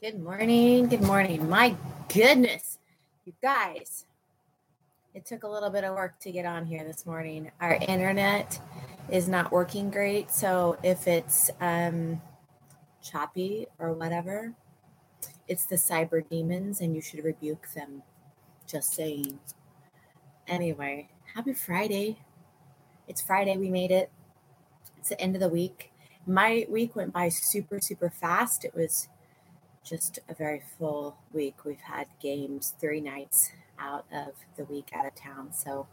Good morning. Good morning. My goodness, you guys, it took a little bit of work to get on here this morning. Our internet is not working great. So if it's um, choppy or whatever, it's the cyber demons and you should rebuke them. Just saying. Anyway, happy Friday. It's Friday. We made it. It's the end of the week. My week went by super, super fast. It was just a very full week. We've had games three nights out of the week out of town. So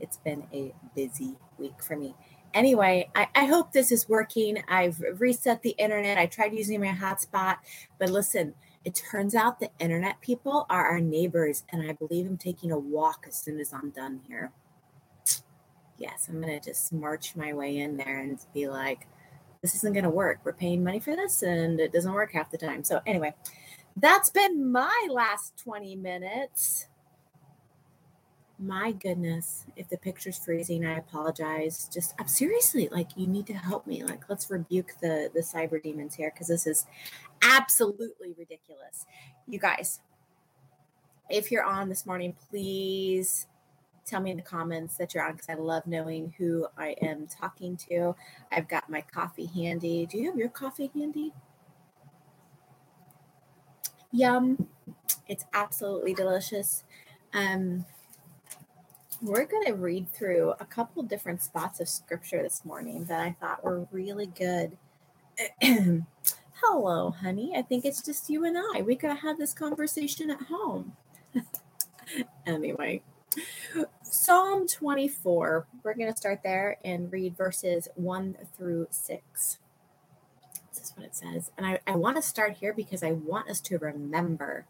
it's been a busy week for me. Anyway, I, I hope this is working. I've reset the internet. I tried using my hotspot, but listen, it turns out the internet people are our neighbors, and I believe I'm taking a walk as soon as I'm done here. Yes, I'm going to just march my way in there and be like, this isn't going to work. We're paying money for this and it doesn't work half the time. So, anyway, that's been my last 20 minutes. My goodness, if the picture's freezing, I apologize. Just I'm seriously like you need to help me. Like let's rebuke the the cyber demons here because this is absolutely ridiculous. You guys, if you're on this morning, please tell me in the comments that you're on because I love knowing who I am talking to. I've got my coffee handy. Do you have your coffee handy? Yum. It's absolutely delicious. Um, we're going to read through a couple different spots of scripture this morning that I thought were really good. Hello, honey. I think it's just you and I. We could have this conversation at home. anyway, Psalm 24, we're going to start there and read verses 1 through 6. This is what it says. And I, I want to start here because I want us to remember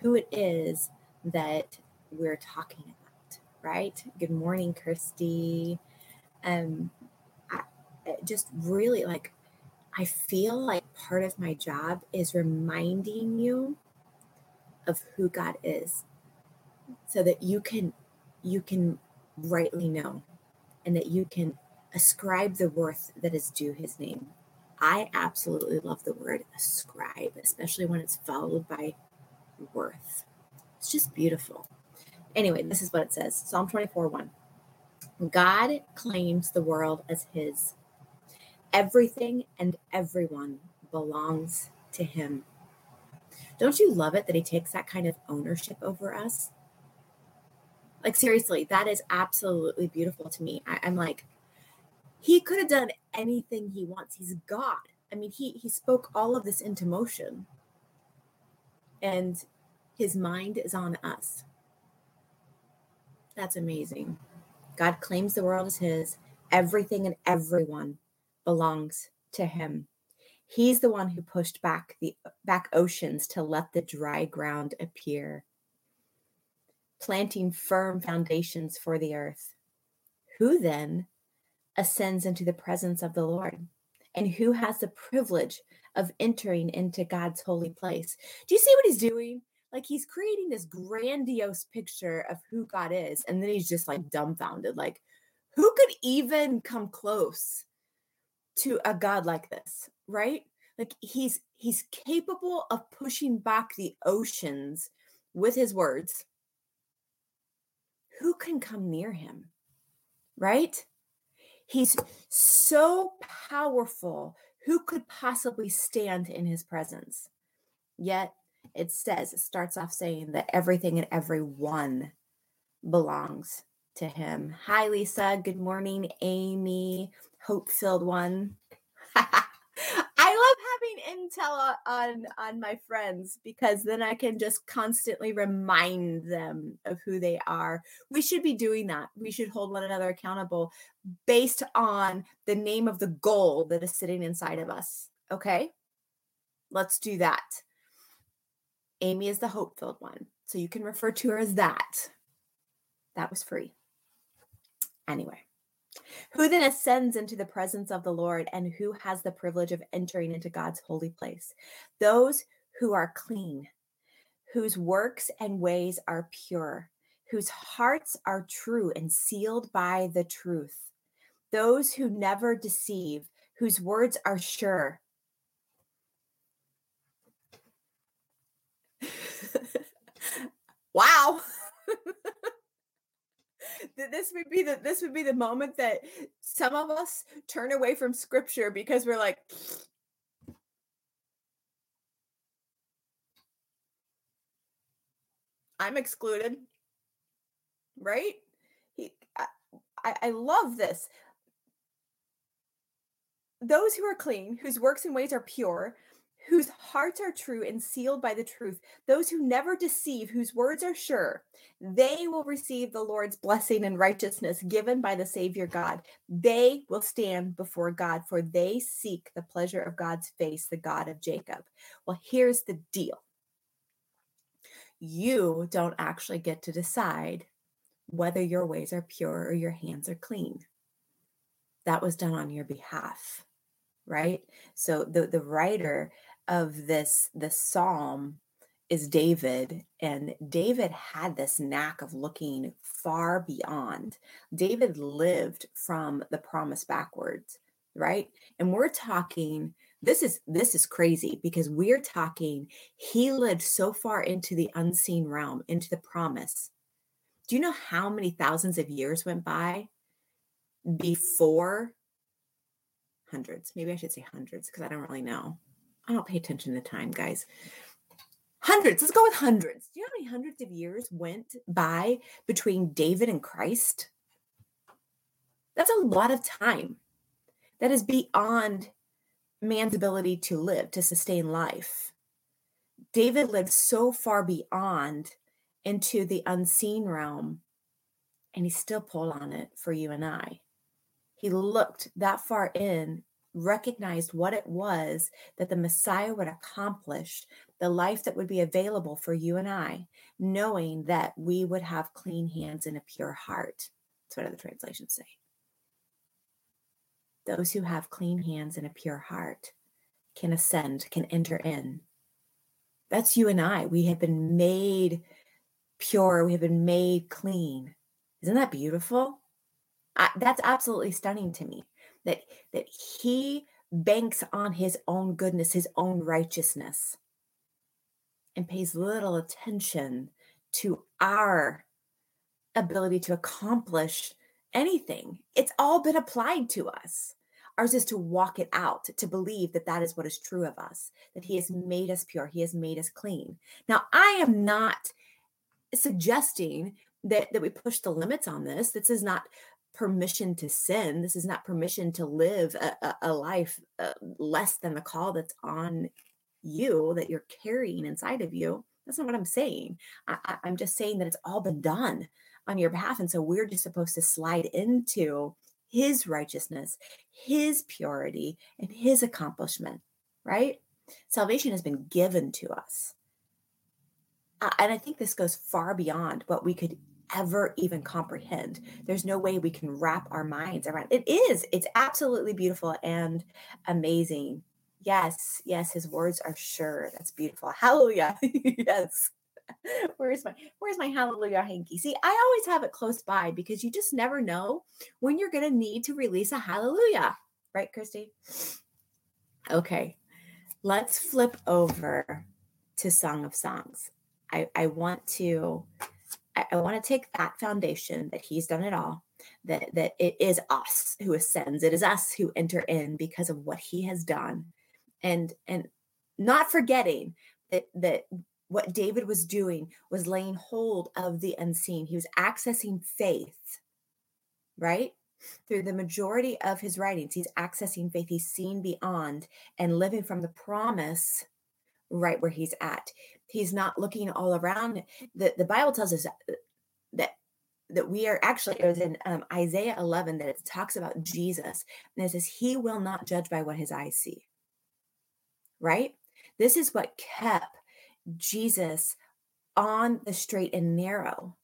who it is that we're talking about, right? Good morning, Kirsty. Um, I, just really like, I feel like part of my job is reminding you of who God is so that you can you can rightly know and that you can ascribe the worth that is due his name. I absolutely love the word ascribe, especially when it's followed by worth. It's just beautiful. Anyway, this is what it says Psalm 24 1. God claims the world as his. Everything and everyone belongs to him. Don't you love it that he takes that kind of ownership over us? Like seriously, that is absolutely beautiful to me. I, I'm like, he could have done anything he wants. He's God. I mean, he he spoke all of this into motion. And his mind is on us. That's amazing. God claims the world as his. Everything and everyone belongs to him. He's the one who pushed back the back oceans to let the dry ground appear planting firm foundations for the earth. Who then ascends into the presence of the Lord? And who has the privilege of entering into God's holy place? Do you see what he's doing? Like he's creating this grandiose picture of who God is. And then he's just like dumbfounded. Like, who could even come close to a God like this? Right? Like he's he's capable of pushing back the oceans with his words who can come near him? Right? He's so powerful. Who could possibly stand in his presence? Yet it says, it starts off saying that everything and everyone belongs to him. Hi, Lisa. Good morning, Amy. Hope filled one. Intel on on my friends because then I can just constantly remind them of who they are. We should be doing that. We should hold one another accountable based on the name of the goal that is sitting inside of us. Okay? Let's do that. Amy is the hope-filled one. So you can refer to her as that. That was free. Anyway, who then ascends into the presence of the Lord and who has the privilege of entering into God's holy place? Those who are clean, whose works and ways are pure, whose hearts are true and sealed by the truth, those who never deceive, whose words are sure. wow. this would be the this would be the moment that some of us turn away from scripture because we're like I'm excluded. Right? He I, I love this. Those who are clean, whose works and ways are pure, whose hearts are true and sealed by the truth, those who never deceive, whose words are sure, they will receive the Lord's blessing and righteousness given by the Savior God. They will stand before God, for they seek the pleasure of God's face, the God of Jacob. Well, here's the deal you don't actually get to decide whether your ways are pure or your hands are clean. That was done on your behalf right so the the writer of this this psalm is David and David had this knack of looking far beyond. David lived from the promise backwards, right? And we're talking this is this is crazy because we're talking he lived so far into the unseen realm, into the promise. Do you know how many thousands of years went by before hundreds? Maybe I should say hundreds because I don't really know I don't pay attention to time, guys. Hundreds. Let's go with hundreds. Do you know how many hundreds of years went by between David and Christ? That's a lot of time. That is beyond man's ability to live, to sustain life. David lived so far beyond into the unseen realm, and he still pulled on it for you and I. He looked that far in recognized what it was that the Messiah would accomplish, the life that would be available for you and I, knowing that we would have clean hands and a pure heart. That's what other translations say. Those who have clean hands and a pure heart can ascend, can enter in. That's you and I. We have been made pure, we have been made clean. Isn't that beautiful? I, that's absolutely stunning to me that that he banks on his own goodness, his own righteousness, and pays little attention to our ability to accomplish anything. It's all been applied to us. Ours is to walk it out, to believe that that is what is true of us, that He has made us pure, He has made us clean. Now, I am not suggesting that, that we push the limits on this. This is not permission to sin. This is not permission to live a, a, life uh, less than the call that's on you, that you're carrying inside of you. That's not what I'm saying. I, I'm just saying that it's all been done on your behalf. And so we're just supposed to slide into his righteousness, his purity, and his accomplishment, right? Salvation has been given to us. Uh, and I think this goes far beyond what we could ever even comprehend. There's no way we can wrap our minds around it. Is it's absolutely beautiful and amazing. Yes, yes, his words are sure. That's beautiful. Hallelujah. yes. Where's my where's my hallelujah hanky? See, I always have it close by because you just never know when you're gonna need to release a hallelujah. Right, Christy? Okay. Let's flip over to Song of Songs. I, I want to I, I want to take that foundation that he's done it all, that that it is us who ascends, it is us who enter in because of what he has done, and and not forgetting that that what David was doing was laying hold of the unseen. He was accessing faith, right? Through the majority of his writings, he's accessing faith. He's seen beyond and living from the promise right where he's at. He's not looking all around. The, the Bible tells us that that we are actually it was in um, Isaiah 11 that it talks about Jesus and it says he will not judge by what his eyes see. Right? This is what kept Jesus on the straight and narrow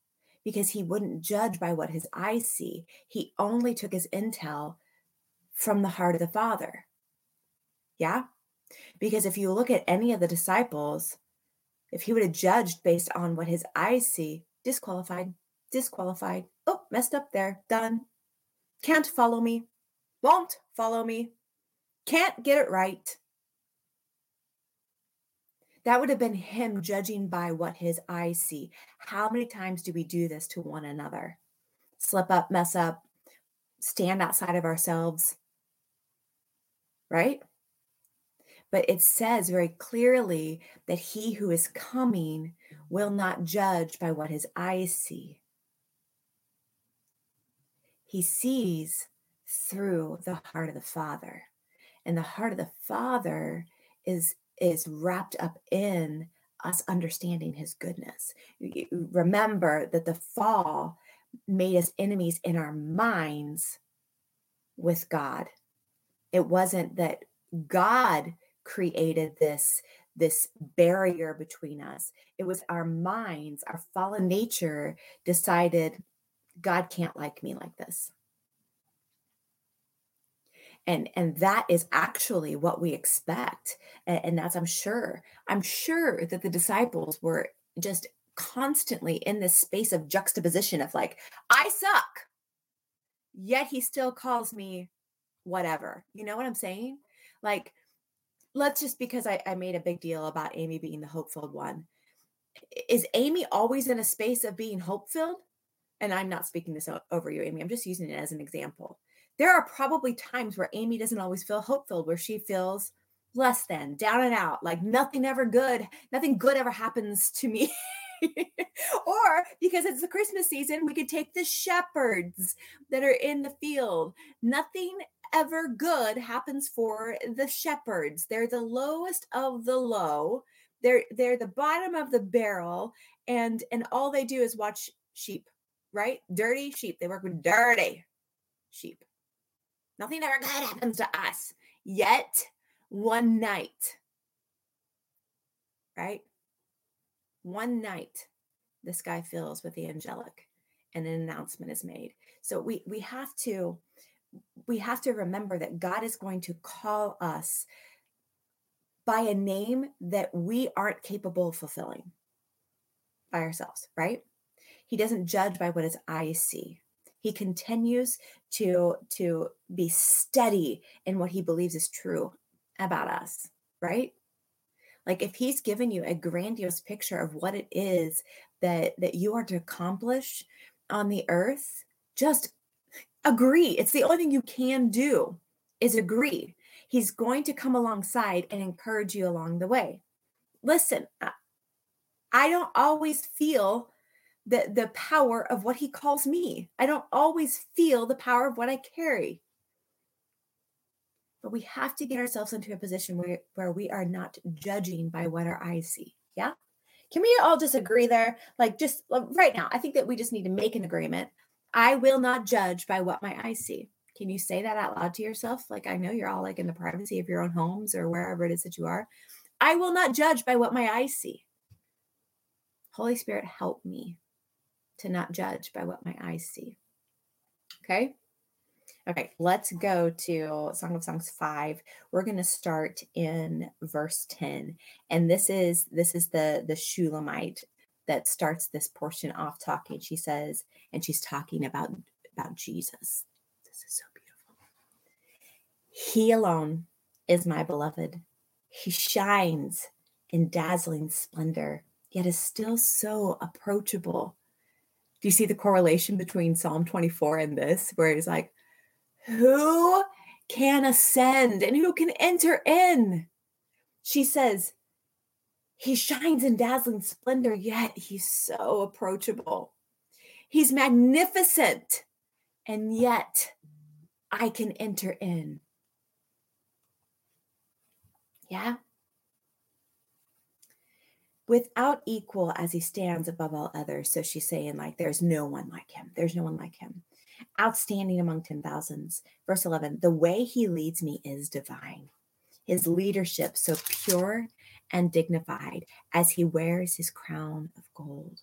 because he wouldn't judge by what his eyes see. He only took his intel from the heart of the Father. Yeah? Because if you look at any of the disciples, if he would have judged based on what his eyes see, disqualified, disqualified. Oh, messed up there, done. Can't follow me, won't follow me, can't get it right. That would have been him judging by what his eyes see. How many times do we do this to one another? Slip up, mess up, stand outside of ourselves, right? But it says very clearly that he who is coming will not judge by what his eyes see. He sees through the heart of the Father. And the heart of the Father is is wrapped up in us understanding his goodness. Remember that the fall made us enemies in our minds with God. It wasn't that God created this this barrier between us. It was our minds, our fallen nature decided God can't like me like this. And and that is actually what we expect and, and that's i'm sure i'm sure that the disciples were just constantly in this space of juxtaposition of like i suck yet he still calls me whatever. You know what i'm saying? Like let's just because I, I made a big deal about amy being the hope filled one is amy always in a space of being hope filled and i'm not speaking this over you amy i'm just using it as an example there are probably times where Amy doesn't always feel hope filled, where she feels less than, down and out, like nothing ever good, nothing good ever happens to me. or because it's the Christmas season, we could take the shepherds that are in the field. Nothing ever good happens for the shepherds. They're the lowest of the low. They're they're the bottom of the barrel and and all they do is watch sheep, right? Dirty sheep. They work with dirty sheep. Nothing ever good happens to us. Yet, one night, right? One night, the sky fills with the angelic and an announcement is made. So we we have to we have to remember that God is going to call us by a name that we aren't capable of fulfilling by ourselves, right? He doesn't judge by what his eyes see he continues to to be steady in what he believes is true about us right like if he's given you a grandiose picture of what it is that that you are to accomplish on the earth just agree it's the only thing you can do is agree he's going to come alongside and encourage you along the way listen i don't always feel the the power of what he calls me. I don't always feel the power of what I carry. But we have to get ourselves into a position where, where we are not judging by what our eyes see. Yeah. Can we all just agree there? Like, just right now, I think that we just need to make an agreement. I will not judge by what my eyes see. Can you say that out loud to yourself? Like, I know you're all like in the privacy of your own homes or wherever it is that you are. I will not judge by what my eyes see. Holy Spirit, help me to not judge by what my eyes see. Okay. Okay, let's go to Song of Songs 5. We're going to start in verse 10. And this is this is the the Shulamite that starts this portion off talking. She says and she's talking about about Jesus. This is so beautiful. He alone is my beloved. He shines in dazzling splendor, yet is still so approachable do you see the correlation between Psalm 24 and this, where he's like, Who can ascend and who can enter in? She says, He shines in dazzling splendor, yet he's so approachable. He's magnificent, and yet I can enter in. Yeah without equal as he stands above all others. So she's saying, like, there's no one like him. There's no one like him. Outstanding among 10,000s. Verse 11, the way he leads me is divine. His leadership so pure and dignified as he wears his crown of gold.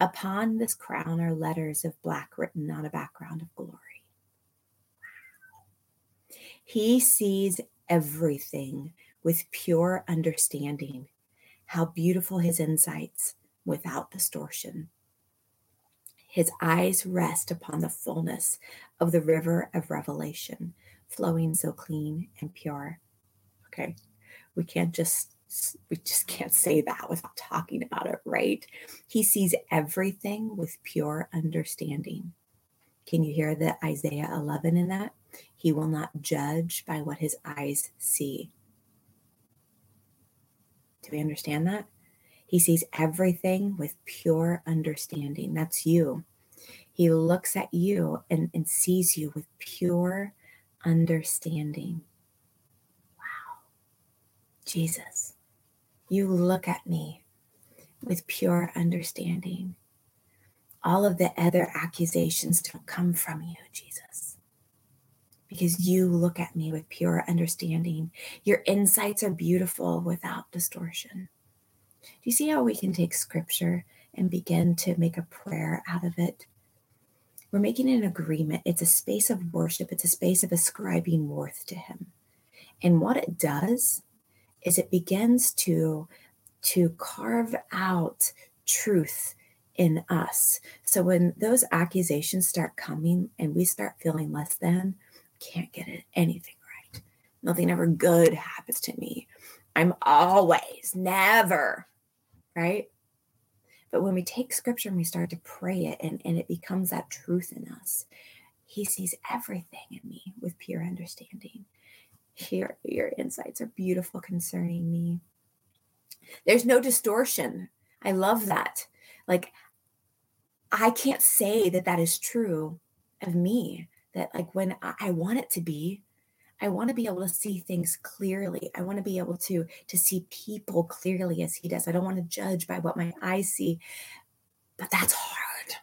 Upon this crown are letters of black written on a background of glory. He sees everything with pure understanding how beautiful his insights without distortion. His eyes rest upon the fullness of the river of revelation, flowing so clean and pure. Okay, we can't just we just can't say that without talking about it, right? He sees everything with pure understanding. Can you hear the Isaiah 11 in that? He will not judge by what his eyes see. Do we understand that? He sees everything with pure understanding. That's you. He looks at you and, and sees you with pure understanding. Jesus, you look at me with pure understanding. All of the other accusations don't come from you, Jesus, because you look at me with pure understanding. Your insights are beautiful without distortion. Do you see how we can take scripture and begin to make a prayer out of it? We're making an agreement. It's a space of worship, it's a space of ascribing worth to Him. And what it does is it begins to to carve out truth in us. So when those accusations start coming and we start feeling less than, can't get it anything right. Nothing ever good happens to me. I'm always, never, right? But when we take scripture and we start to pray it and, and it becomes that truth in us, he sees everything in me with pure understanding. Here, your insights are beautiful concerning me. There's no distortion. I love that. Like, I can't say that that is true of me. That, like, when I want it to be, I want to be able to see things clearly. I want to be able to to see people clearly as he does. I don't want to judge by what my eyes see. But that's hard.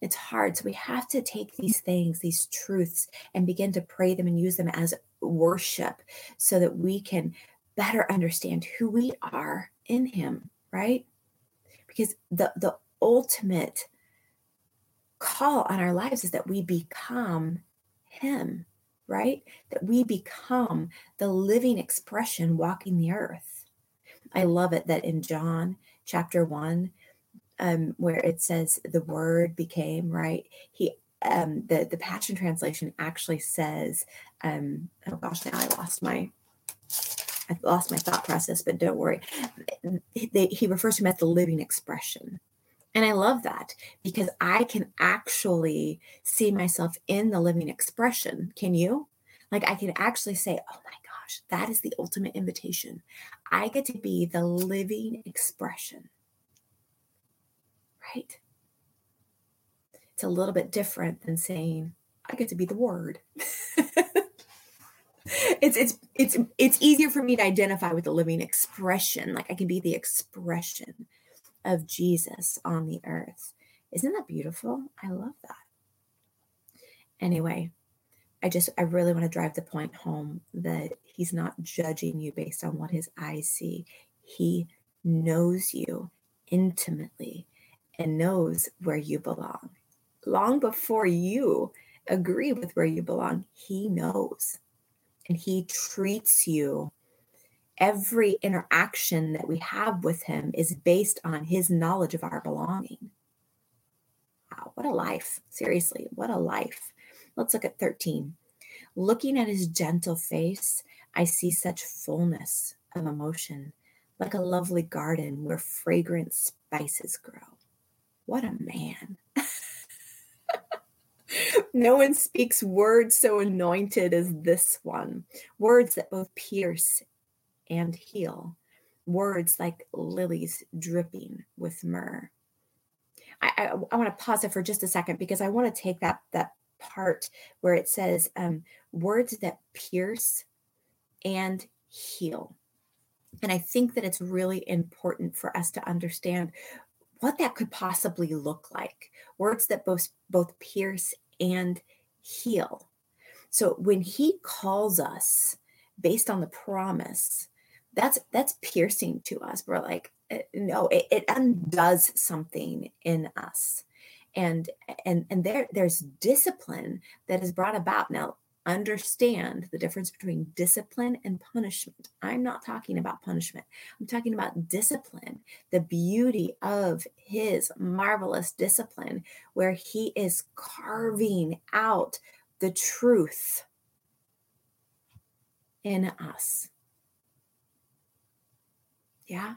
It's hard. So we have to take these things, these truths and begin to pray them and use them as worship so that we can better understand who we are in him, right? Because the the ultimate call on our lives is that we become him right? That we become the living expression walking the earth. I love it that in John chapter 1, um, where it says the word became, right? He um the the passion translation actually says um oh gosh now i lost my i lost my thought process but don't worry they, he refers to him as the living expression and I love that because I can actually see myself in the living expression. Can you? Like, I can actually say, oh my gosh, that is the ultimate invitation. I get to be the living expression. Right? It's a little bit different than saying, I get to be the word. it's it's it's it's easier for me to identify with the living expression like i can be the expression of Jesus on the earth. Isn't that beautiful? I love that. Anyway, I just, I really want to drive the point home that he's not judging you based on what his eyes see. He knows you intimately and knows where you belong. Long before you agree with where you belong, he knows. And he treats you every interaction that we have with him is based on his knowledge of our belonging. Wow, what a life. Seriously, what a life. Let's look at 13. Looking at his gentle face, I see such fullness of emotion, like a lovely garden where fragrant spices grow. What a man. no one speaks words so anointed as this one, words that both pierce and heal. Words like lilies dripping with myrrh. I, I, I want to pause it for just a second because I want to take that that part where it says um, words that pierce and heal. And I think that it's really important for us to understand what that could possibly look like. Words that both both pierce and heal. So when he calls us based on the promise that's that's piercing to us. We're like eh, no it, it undoes something in us. And and and there there's discipline that is brought about. Now understand the difference between discipline and punishment i'm not talking about punishment i'm talking about discipline the beauty of his marvelous discipline where he is carving out the truth in us Yeah.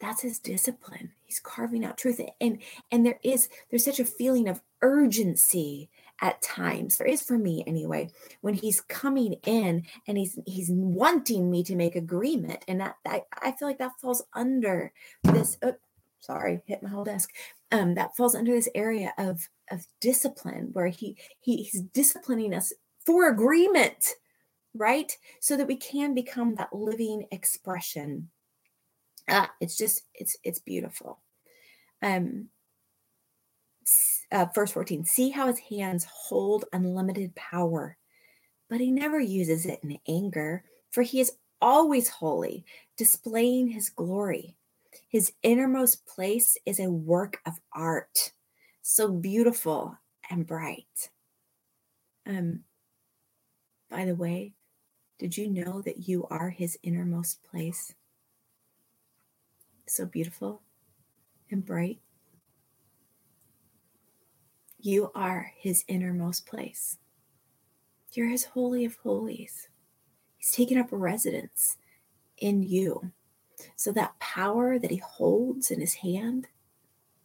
That's his discipline. He's carving out truth. And and there is there's such a feeling of urgency at times. There is for me anyway, when he's coming in and he's he's wanting me to make agreement. And that, that I feel like that falls under this oh, sorry, hit my whole desk. Um, that falls under this area of of discipline where he, he he's disciplining us for agreement right so that we can become that living expression ah, it's just it's it's beautiful um uh, verse 14 see how his hands hold unlimited power but he never uses it in anger for he is always holy displaying his glory. His innermost place is a work of art so beautiful and bright. Um by the way did you know that you are his innermost place? So beautiful and bright. You are his innermost place. You're his holy of holies. He's taken up residence in you. So that power that he holds in his hand,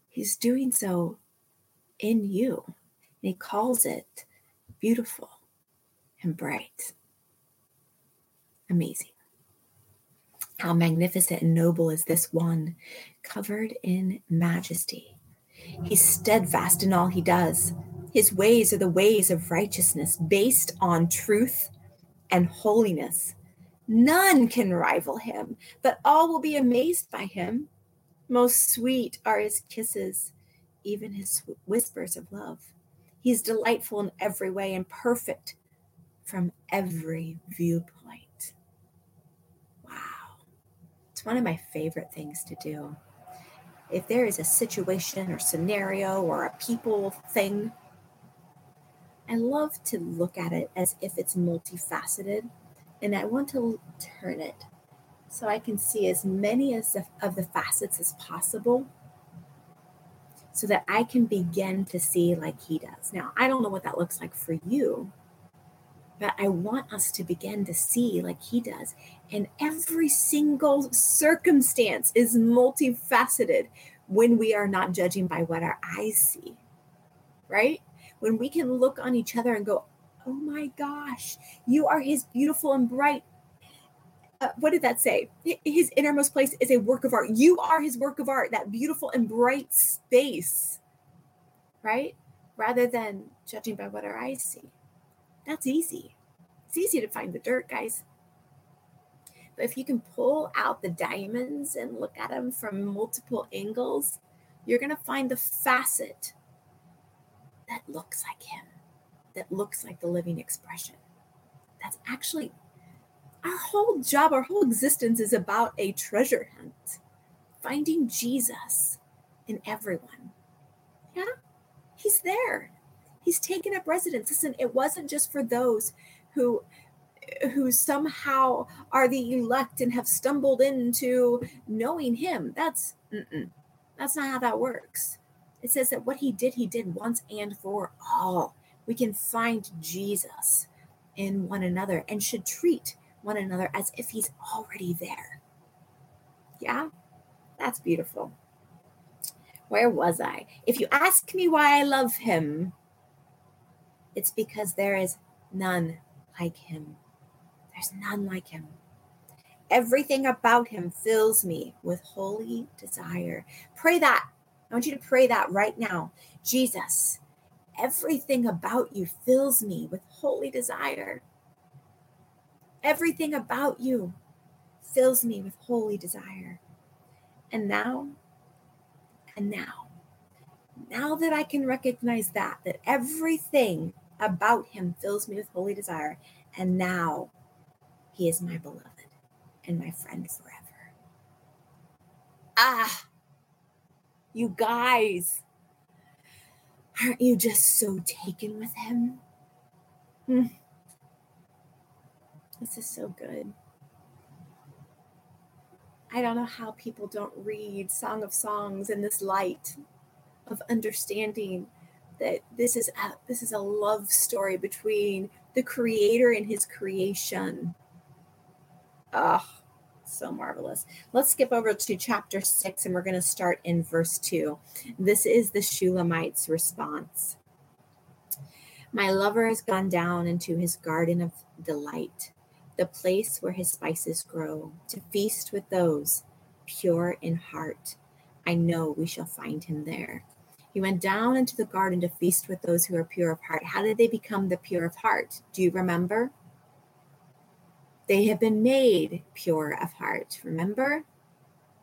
he's doing so in you. And he calls it beautiful and bright. Amazing. How magnificent and noble is this one, covered in majesty. He's steadfast in all he does. His ways are the ways of righteousness, based on truth and holiness. None can rival him, but all will be amazed by him. Most sweet are his kisses, even his whispers of love. He's delightful in every way and perfect from every viewpoint. Wow. It's one of my favorite things to do. If there is a situation or scenario or a people thing, I love to look at it as if it's multifaceted and I want to turn it so I can see as many as the, of the facets as possible so that I can begin to see like he does. Now, I don't know what that looks like for you, but I want us to begin to see like he does. And every single circumstance is multifaceted when we are not judging by what our eyes see, right? When we can look on each other and go, oh my gosh, you are his beautiful and bright. Uh, what did that say? His innermost place is a work of art. You are his work of art, that beautiful and bright space, right? Rather than judging by what our eyes see. That's easy. It's easy to find the dirt, guys. But if you can pull out the diamonds and look at them from multiple angles, you're going to find the facet that looks like him, that looks like the living expression. That's actually our whole job, our whole existence is about a treasure hunt, finding Jesus in everyone. Yeah, he's there. He's taken up residence. Listen, it wasn't just for those who who somehow are the elect and have stumbled into knowing him. That's that's not how that works. It says that what he did, he did once and for all. We can find Jesus in one another and should treat one another as if he's already there. Yeah, that's beautiful. Where was I? If you ask me why I love him, it's because there is none like him. There's none like him. Everything about him fills me with holy desire. Pray that. I want you to pray that right now. Jesus, everything about you fills me with holy desire. Everything about you fills me with holy desire. And now, and now, now that I can recognize that, that everything about him fills me with holy desire, and now he is my beloved and my friend forever. Ah, you guys, aren't you just so taken with him? Hmm. This is so good. I don't know how people don't read Song of Songs in this light of understanding that this is a, this is a love story between the creator and his creation. Oh, So marvelous. Let's skip over to chapter six and we're going to start in verse two. This is the Shulamite's response. My lover has gone down into his garden of delight, the place where his spices grow, to feast with those pure in heart. I know we shall find him there. He went down into the garden to feast with those who are pure of heart. How did they become the pure of heart? Do you remember? They have been made pure of heart. Remember?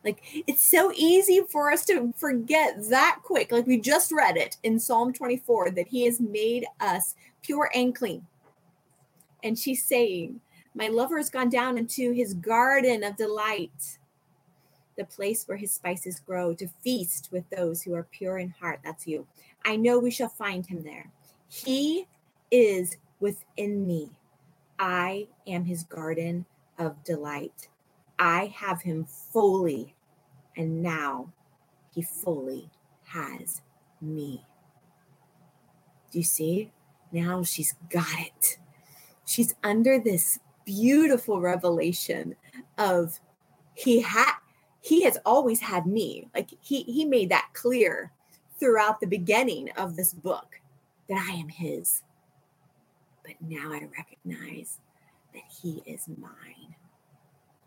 Like it's so easy for us to forget that quick. Like we just read it in Psalm 24 that he has made us pure and clean. And she's saying, My lover has gone down into his garden of delight, the place where his spices grow, to feast with those who are pure in heart. That's you. I know we shall find him there. He is within me. I am his garden of delight. I have him fully, and now he fully has me. Do you see? Now she's got it. She's under this beautiful revelation of he had he has always had me. Like he he made that clear throughout the beginning of this book that I am his. But now I recognize that he is mine.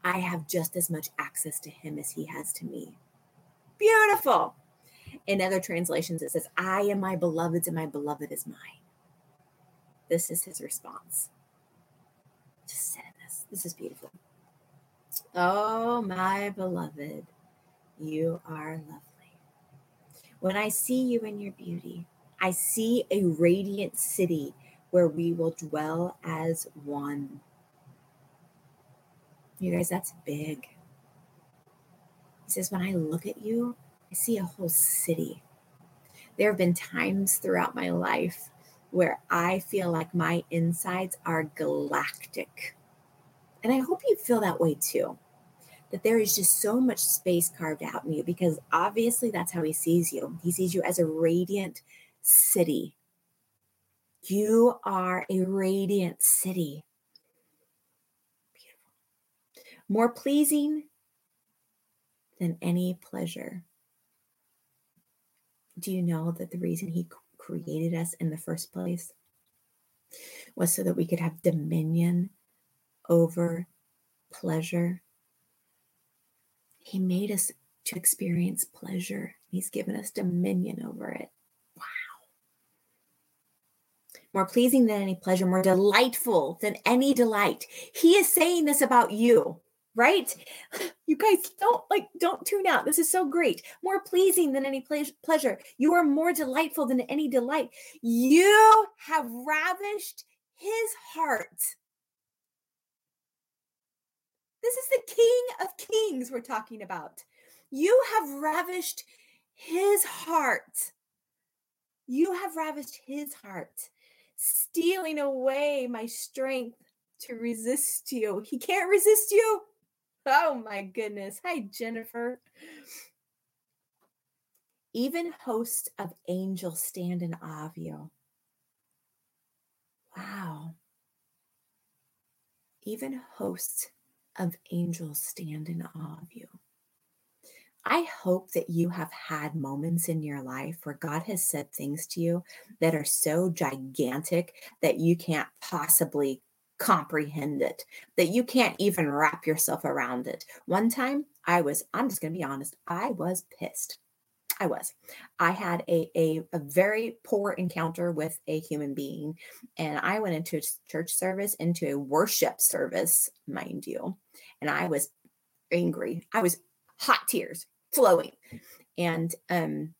I have just as much access to him as he has to me. Beautiful. In other translations, it says, I am my beloved's and my beloved is mine. This is his response. Just sit in this. This is beautiful. Oh, my beloved, you are lovely. When I see you in your beauty, I see a radiant city where we will dwell as one. You guys, that's big. He says, When I look at you, I see a whole city. There have been times throughout my life where I feel like my insides are galactic. And I hope you feel that way too. That there is just so much space carved out in you because obviously that's how he sees you. He sees you as a radiant city you are a radiant city. Beautiful. More pleasing than any pleasure. Do you know that the reason he created us in the first place was so that we could have dominion over pleasure? He made us to experience pleasure. He's given us dominion over it Wow. more pleasing than any pleasure, more delightful than any delight. He is saying this about you, right? You guys don't like, don't tune out. This is so great. More pleasing than any pleasure. You are more delightful than any delight. You have ravished his heart. This is the King of Kings we're talking about. You have ravished his heart. You have ravished his heart stealing away my strength to resist you. He can't resist you. Oh my goodness. Hi, Jennifer. Even hosts of angels stand in awe of you. Wow. Even hosts of angels stand in awe of you. I hope that you have had moments in your life where God has said things to you that are so gigantic that you can't possibly comprehend it, that you can't even wrap yourself around it. One time I was, I'm just going to be honest, I was pissed. I was. I had a, a, a very poor encounter with a human being, and I went into a church service, into a worship service, mind you, and I was angry. I was hot tears flowing. And um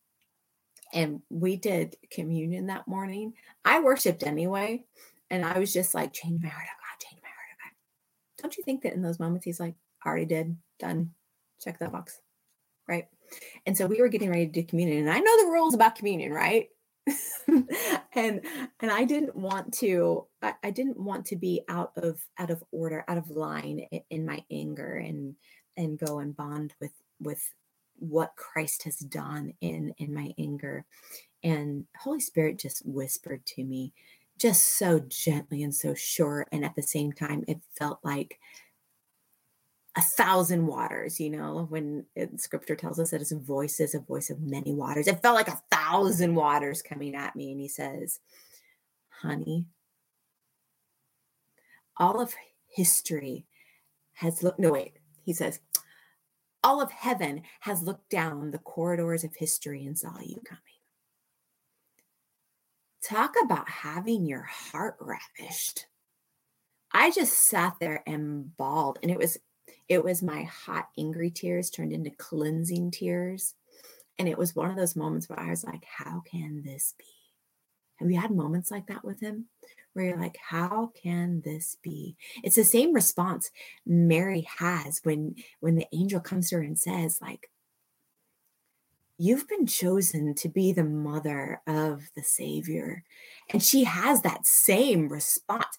and we did communion that morning. I worshiped anyway, and I was just like, change my heart, oh God, change my heart, oh God. Don't you think that in those moments he's like, already did, done, check that box, right? And so we were getting ready to do communion, and I know the rules about communion, right? and and I didn't want to I, I, didn't want to be out of out of order, out of line in, in my anger and and go and bond with with what Christ has done in in my anger. And Holy Spirit just whispered to me just so gently and so sure and at the same time it felt like a thousand waters, you know, when it, scripture tells us that his voice is a voice of many waters. It felt like a thousand waters coming at me. And he says, honey, all of history has looked, no, wait, he says, all of heaven has looked down the corridors of history and saw you coming. Talk about having your heart ravished. I just sat there and bawled, and it was it was my hot, angry tears turned into cleansing tears. And it was one of those moments where I was like, how can this be? Have you had moments like that with him where you're like, how can this be? It's the same response Mary has when when the angel comes to her and says, like, you've been chosen to be the mother of the Savior. And she has that same response.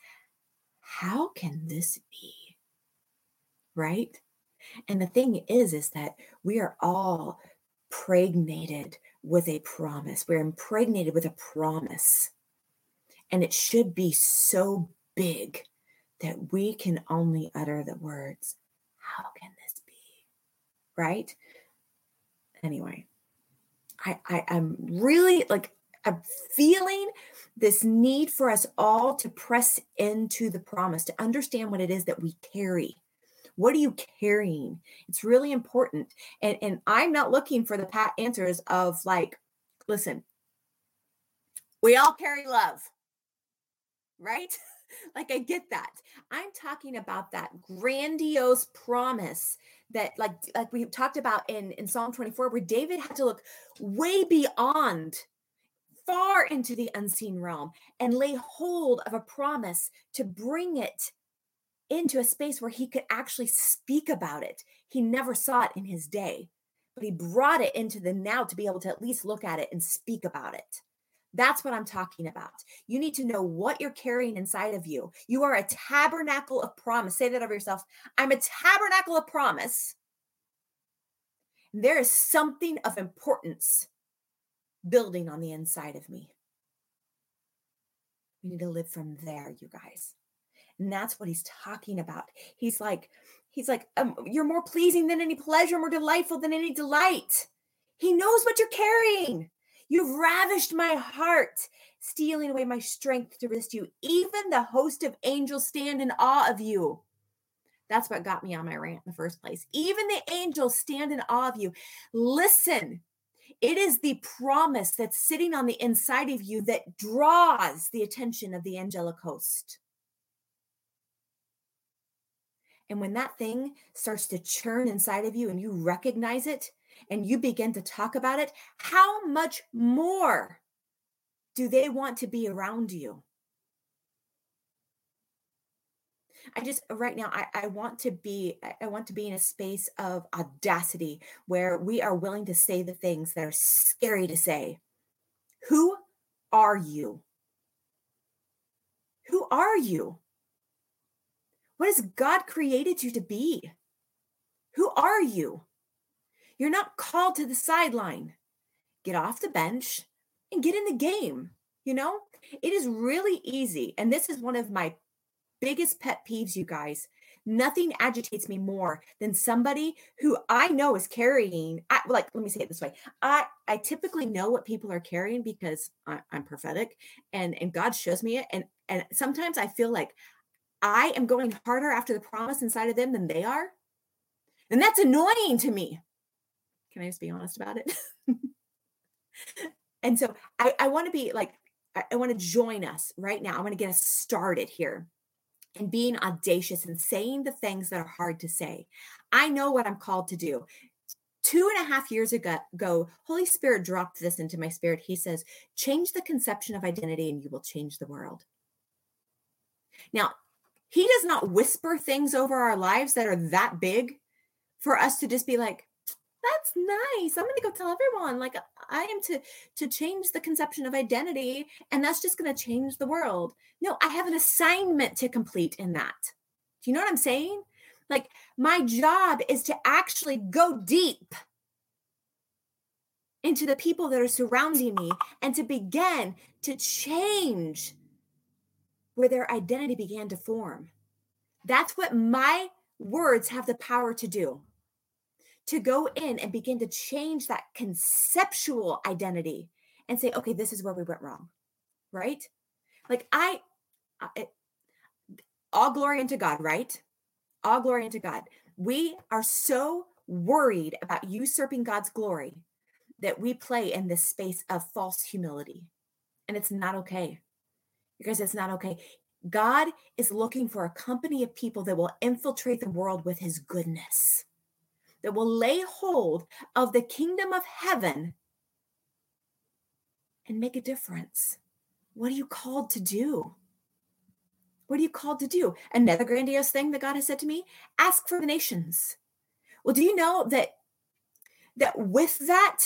How can this be? Right? And the thing is, is that we are all pregnated with a promise. We're impregnated with a promise. And it should be so big that we can only utter the words, How can this be? Right? Anyway, I, I I'm really like I'm feeling this need for us all to press into the promise, to understand what it is that we carry. What are you carrying? It's really important. And, and I'm not looking for the pat answers of like, listen, we all carry love, right? like I get that. I'm talking about that grandiose promise that like like we talked about in in Psalm 24 where David had to look way beyond far into the unseen realm and lay hold of a promise to bring it into a space where he could actually speak about it. He never saw it in his day, but he brought it into the now to be able to at least look at it and speak about it. That's what I'm talking about. You need to know what you're carrying inside of you. You are a tabernacle of promise. Say that over yourself. I'm a tabernacle of promise. There is something of importance building on the inside of me. We need to live from there, you guys. And that's what he's talking about. He's like, he's like, um, you're more pleasing than any pleasure, more delightful than any delight. He knows what you're carrying. You've ravished my heart, stealing away my strength to resist you. Even the host of angels stand in awe of you. That's what got me on my rant in the first place. Even the angels stand in awe of you. Listen, it is the promise that's sitting on the inside of you that draws the attention of the angelic host. And when that thing starts to churn inside of you and you recognize it and you begin to talk about it, how much more do they want to be around you? I just right now I, I want to be I want to be in a space of audacity where we are willing to say the things that are scary to say. Who are you? Who are you? What has God created you to be? Who are you? You're not called to the sideline. Get off the bench and get in the game. You know, it is really easy. And this is one of my biggest pet peeves, you guys. Nothing agitates me more than somebody who I know is carrying. I, like, let me say it this way: I I typically know what people are carrying because I, I'm prophetic, and and God shows me it. And and sometimes I feel like I am going harder after the promise inside of them than they are. And that's annoying to me. Can I just be honest about it? and so I, I want to be like, I, I want to join us right now. I want to get us started here and being audacious and saying the things that are hard to say. I know what I'm called to do. Two and a half years ago, Holy Spirit dropped this into my spirit. He says, change the conception of identity and you will change the world. Now, he does not whisper things over our lives that are that big for us to just be like, that's nice. I'm going to go tell everyone like I am to to change the conception of identity and that's just going to change the world. No, I have an assignment to complete in that. Do you know what I'm saying? Like my job is to actually go deep into the people that are surrounding me and to begin to change where their identity began to form. That's what my words have the power to do to go in and begin to change that conceptual identity and say, okay, this is where we went wrong, right? Like I, I all glory unto God, right? All glory unto God. We are so worried about usurping God's glory that we play in this space of false humility. And it's not okay. Because it's not okay. God is looking for a company of people that will infiltrate the world with his goodness, that will lay hold of the kingdom of heaven and make a difference. What are you called to do? What are you called to do? Another grandiose thing that God has said to me ask for the nations. Well, do you know that that with that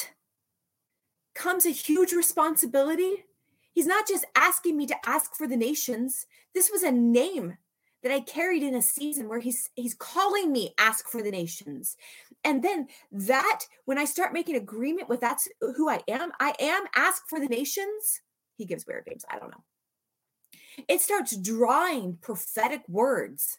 comes a huge responsibility? He's not just asking me to ask for the nations. This was a name that I carried in a season where he's he's calling me ask for the nations. And then that when I start making agreement with that's who I am, I am ask for the nations. He gives weird names. I don't know. It starts drawing prophetic words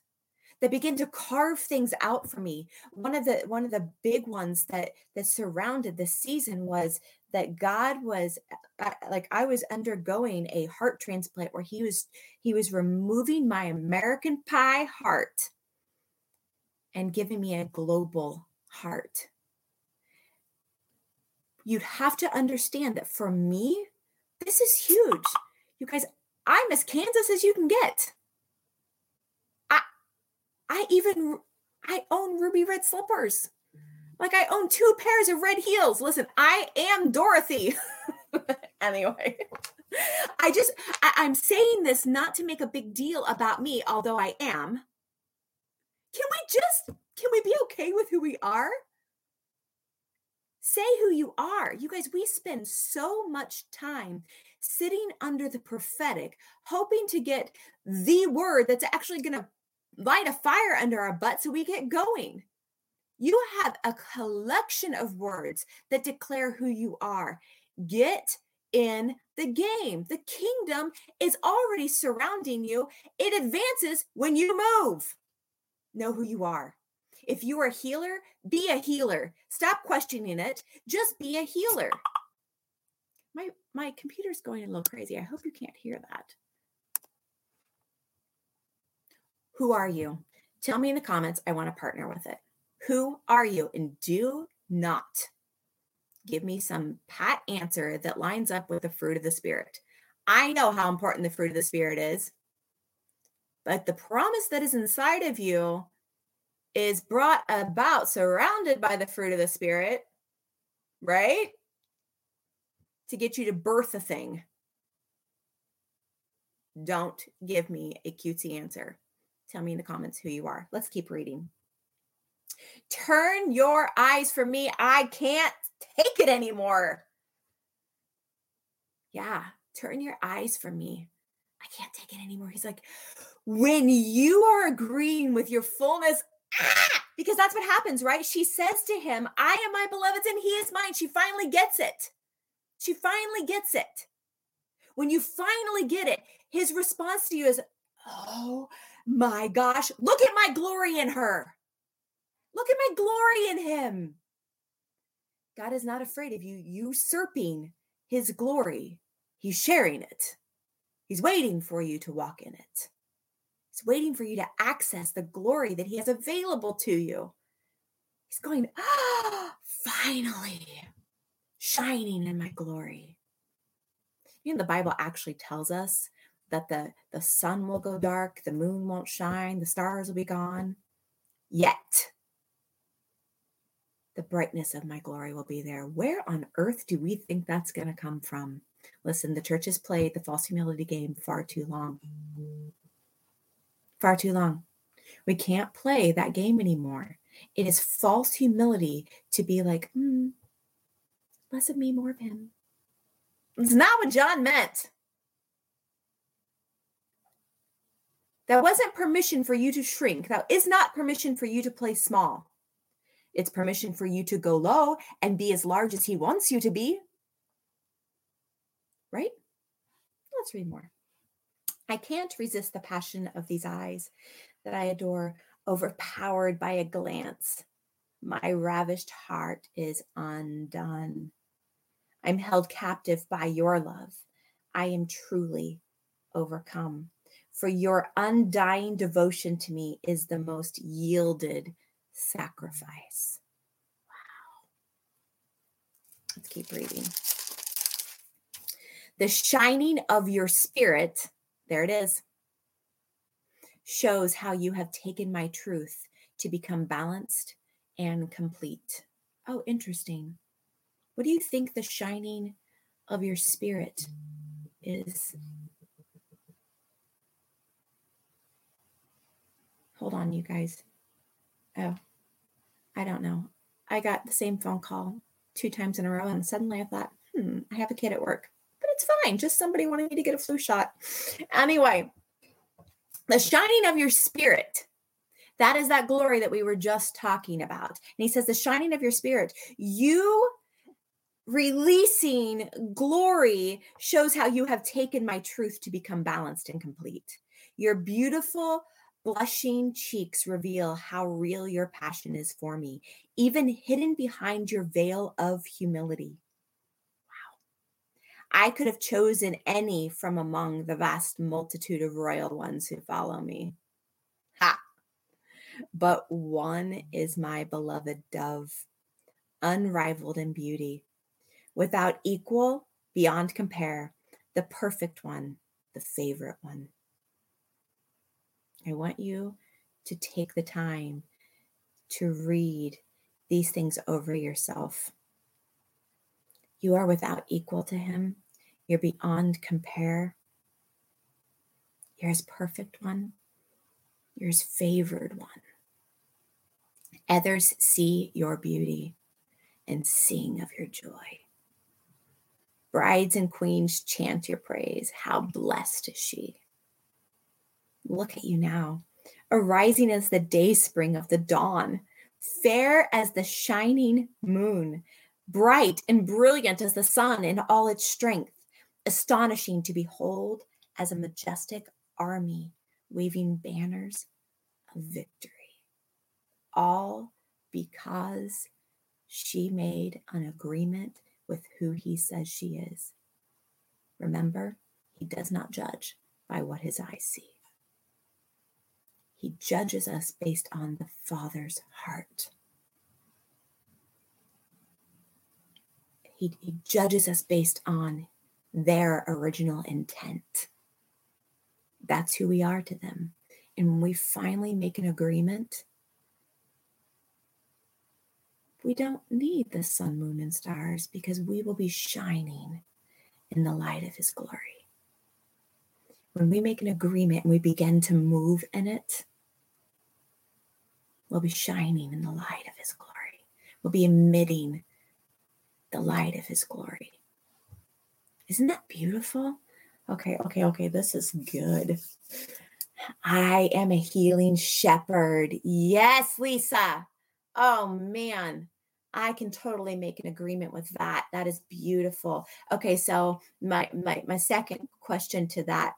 that begin to carve things out for me. One of the one of the big ones that that surrounded this season was that God was uh, like I was undergoing a heart transplant where he was he was removing my American pie heart and giving me a global heart. You'd have to understand that for me, this is huge. You guys, I'm as Kansas as you can get. I I even I own ruby red slippers. Like I own two pairs of red heels. Listen, I am Dorothy. anyway, I just I, am saying this not to make a big deal about me, although I am. Can we just can we be okay with who we are? Say who you are. You guys, we spend so much time sitting under the prophetic, hoping to get the word that's actually going to light a fire under our butt so we get going. You have a collection of words that declare who you are. Get in the game. The kingdom is already surrounding you. It advances when you move. Know who you are. If you are a healer, be a healer. Stop questioning it. Just be a healer. My my computer's going a little crazy. I hope you can't hear that. Who are you? Tell me in the comments. I want to partner with it. Who are you? And do not give me some pat answer that lines up with the fruit of the Spirit. I know how important the fruit of the Spirit is, but the promise that is inside of you is brought about surrounded by the fruit of the Spirit, right? To get you to birth a thing. Don't give me a cutesy answer. Tell me in the comments who you are. Let's keep reading. Turn your eyes from me. I can't take it anymore. Yeah, turn your eyes from me. I can't take it anymore. He's like, when you are agreeing with your fullness, ah, because that's what happens, right? She says to him, I am my beloved's and he is mine. She finally gets it. She finally gets it. When you finally get it, his response to you is, Oh my gosh, look at my glory in her. Look at my glory in him. God is not afraid of you usurping his glory. He's sharing it. He's waiting for you to walk in it. He's waiting for you to access the glory that he has available to you. He's going, ah, finally, shining in my glory. You know, the Bible actually tells us that the, the sun will go dark, the moon won't shine, the stars will be gone. Yet, the brightness of my glory will be there. Where on earth do we think that's going to come from? Listen, the church has played the false humility game far too long. Far too long. We can't play that game anymore. It is false humility to be like, mm, less of me, more of him. It's not what John meant. That wasn't permission for you to shrink. That is not permission for you to play small. It's permission for you to go low and be as large as he wants you to be. Right? Let's read more. I can't resist the passion of these eyes that I adore. overpowered by a glance. My ravished heart is undone. I'm held captive by your love. I am truly overcome. For your undying devotion to me is the most yielded sacrifice. Wow. Let's keep reading. The shining of your spirit, there it is, shows how you have taken my truth to become balanced and complete. Oh, interesting. What do you think the shining of your spirit is? Hold on, you guys. Oh, I don't know. I got the same phone call two times in a row, and suddenly I thought, hmm, I have a kid at work, but it's fine. Just somebody wanting me to get a flu shot. Anyway, the shining of your spirit. That is that glory that we were just talking about. And he says, the shining of your spirit, you releasing glory shows how you have taken my truth to become balanced and complete. Your beautiful, blushing cheeks reveal how real your passion is for me, even hidden behind your veil of humility. Wow. I could have chosen any from among the vast multitude of royal ones who follow me. Ha! But one is my beloved dove, unrivaled in beauty, without equal, beyond compare, the perfect one, the favorite one. I want you to take the time to read these things over yourself. You are without equal to him. You're beyond compare. You're his perfect one. You're his favored one. Others see your beauty and sing of your joy. Brides and queens chant your praise. How blessed is she! Look at you now, arising as the day spring of the dawn, fair as the shining moon, bright and brilliant as the sun in all its strength astonishing to behold as a majestic army waving banners of victory. All because she made an agreement with who he says she is. Remember, he does not judge by what his eyes see. He judges us based on the Father's heart. He, he judges us based on their original intent. That's who we are to them. And when we finally make an agreement, we don't need the sun, moon, and stars because we will be shining in the light of His glory. When we make an agreement and we begin to move in it, we'll be shining in the light of His glory. We'll be emitting the light of His glory. Isn't that beautiful? Okay, okay, okay. This is good. I am a healing shepherd. Yes, Lisa. Oh, man. I can totally make an agreement with that. That is beautiful. Okay, so my my my second question to that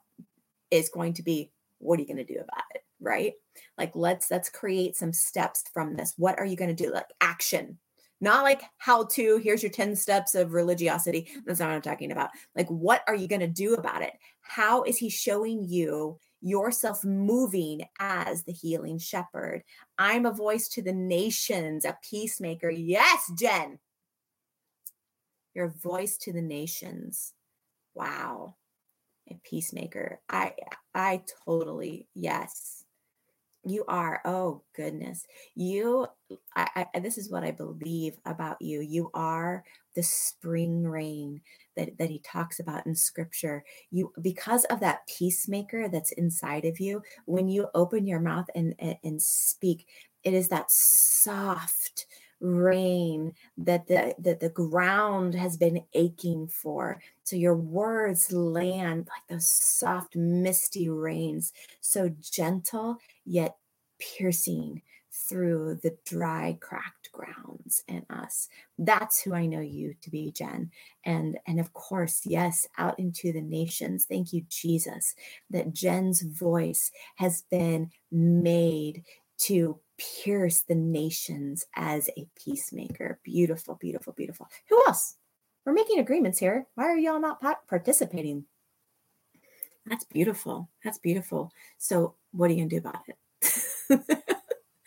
is going to be what are you going to do about it, right? Like let's let's create some steps from this. What are you going to do? Like action. Not like how to here's your 10 steps of religiosity. That's not what i'm talking about. Like what are you going to do about it? How is he showing you yourself moving as the healing shepherd? I'm a voice to the nations a peacemaker. Yes jen. Your voice to the nations. Wow a peacemaker i i totally yes you are, oh goodness. You, I, I, this is what I believe about you. You are the spring rain that, that he talks about in scripture. You, because of that peacemaker that's inside of you, when you open your mouth and, and, and speak, it is that soft, rain that the that the ground has been aching for so your words land like those soft misty rains so gentle yet piercing through the dry cracked grounds in us that's who i know you to be jen and and of course yes out into the nations thank you jesus that jen's voice has been made to pierce the nations as a peacemaker. Beautiful, beautiful, beautiful. Who else? We're making agreements here. Why are y'all not participating? That's beautiful. That's beautiful. So, what are you going to do about it?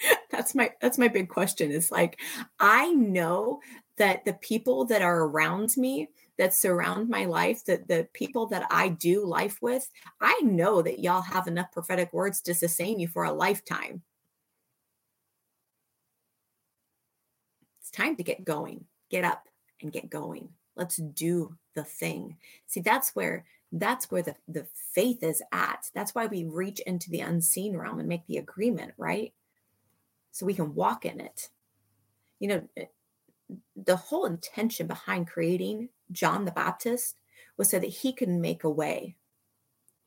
that's my that's my big question is like I know that the people that are around me that surround my life, that the people that I do life with, I know that y'all have enough prophetic words to sustain you for a lifetime. It's time to get going. Get up and get going. Let's do the thing. See, that's where that's where the, the faith is at. That's why we reach into the unseen realm and make the agreement, right? So we can walk in it. You know, eh, the whole intention behind creating John the Baptist was so that he could make a way,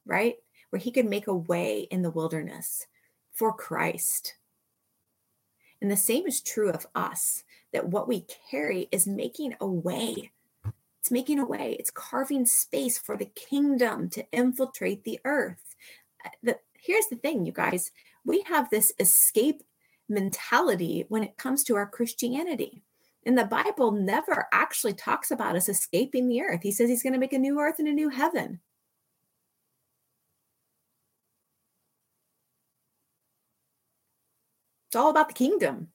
right? Where he could make a way in the wilderness for Christ. And the same is true of us that what we carry is making a way. It's making a way, it's carving space for the kingdom to infiltrate the earth. Uh, the, here's the thing, you guys we have this escape mentality when it comes to our Christianity. And the Bible never actually talks about us escaping the earth. He says he's going to make a new earth and a new heaven. It's all about the kingdom.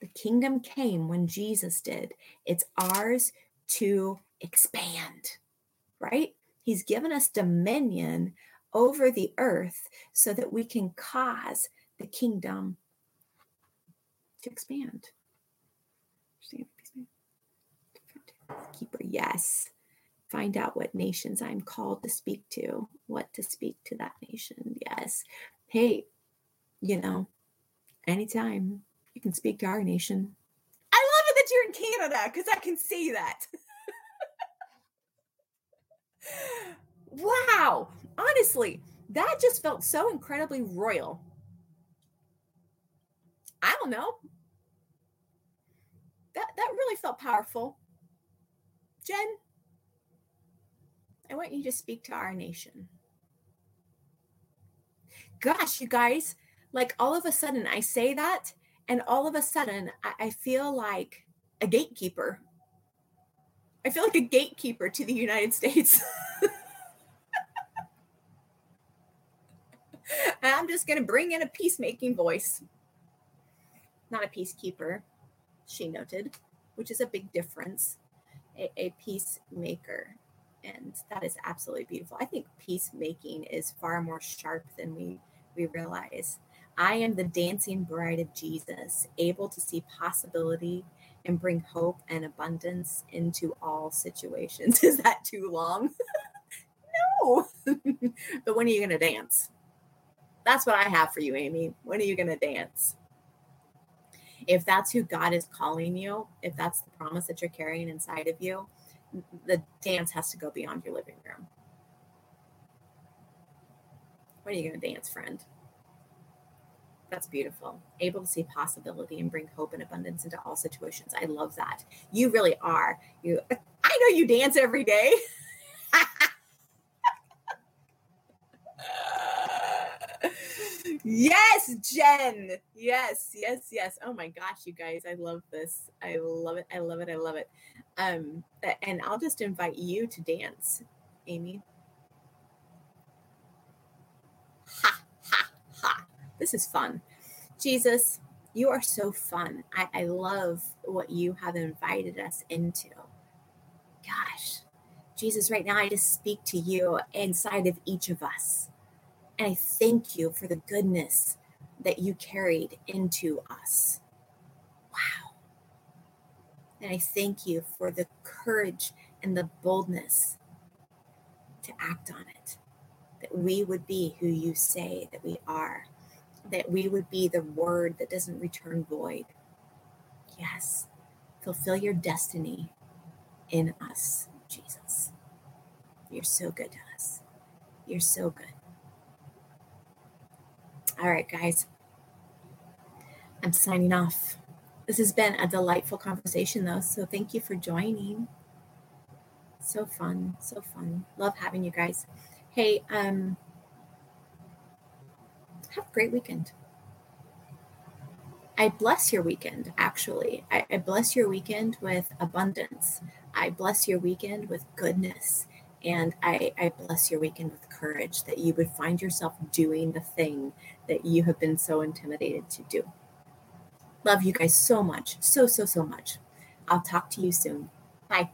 The kingdom came when Jesus did. It's ours to expand, right? He's given us dominion over the earth so that we can cause the kingdom to expand. Keeper, yes. Find out what nations I'm called to speak to, what to speak to that nation. Yes. Hey, you know, anytime you can speak to our nation. That you're in Canada because I can see that. wow. Honestly, that just felt so incredibly royal. I don't know that that really felt powerful. Jen, I want you to speak to our nation. Gosh, you guys, like all of a sudden I say that, and all of a sudden I, I feel like a gatekeeper. I feel like a gatekeeper to the United States. I'm just going to bring in a peacemaking voice, not a peacekeeper she noted, which is a big difference. A, a peacemaker. And that is absolutely beautiful. I think peacemaking is far more sharp than we, we realize. I am the dancing bride of Jesus, able to see possibility and bring hope and abundance into all situations. Is that too long? no. but when are you going to dance? That's what I have for you, Amy. When are you going to dance? if that's who God is calling you, if that's the promise that you're carrying inside of you, the dance has to go beyond your living room. What are you going to dance, friend? That's beautiful. Able to see possibility and bring hope and abundance into all situations. I love that. You really are. You I know you dance every day. Yes, Jen. Yes, yes, yes. Oh my gosh, you guys, I love this. I love it. I love it. I love it. Um, and I'll just invite you to dance, Amy. Ha ha ha. This is fun. Jesus, you are so fun. I, I love what you have invited us into. Gosh, Jesus, right now I just speak to you inside of each of us. And I thank you for the goodness that you carried into us. Wow. And I thank you for the courage and the boldness to act on it. That we would be who you say that we are. That we would be the word that doesn't return void. Yes. Fulfill your destiny in us, Jesus. You're so good to us. You're so good. All right, guys. I'm signing off. This has been a delightful conversation, though. So thank you for joining. So fun. So fun. Love having you guys. Hey, um, have a great weekend. I bless your weekend, actually. I, I bless your weekend with abundance. I bless your weekend with goodness. And I, I bless your weekend with courage that you would find yourself doing the thing that you have been so intimidated to do. Love you guys so much. So, so, so much. I'll talk to you soon. Bye.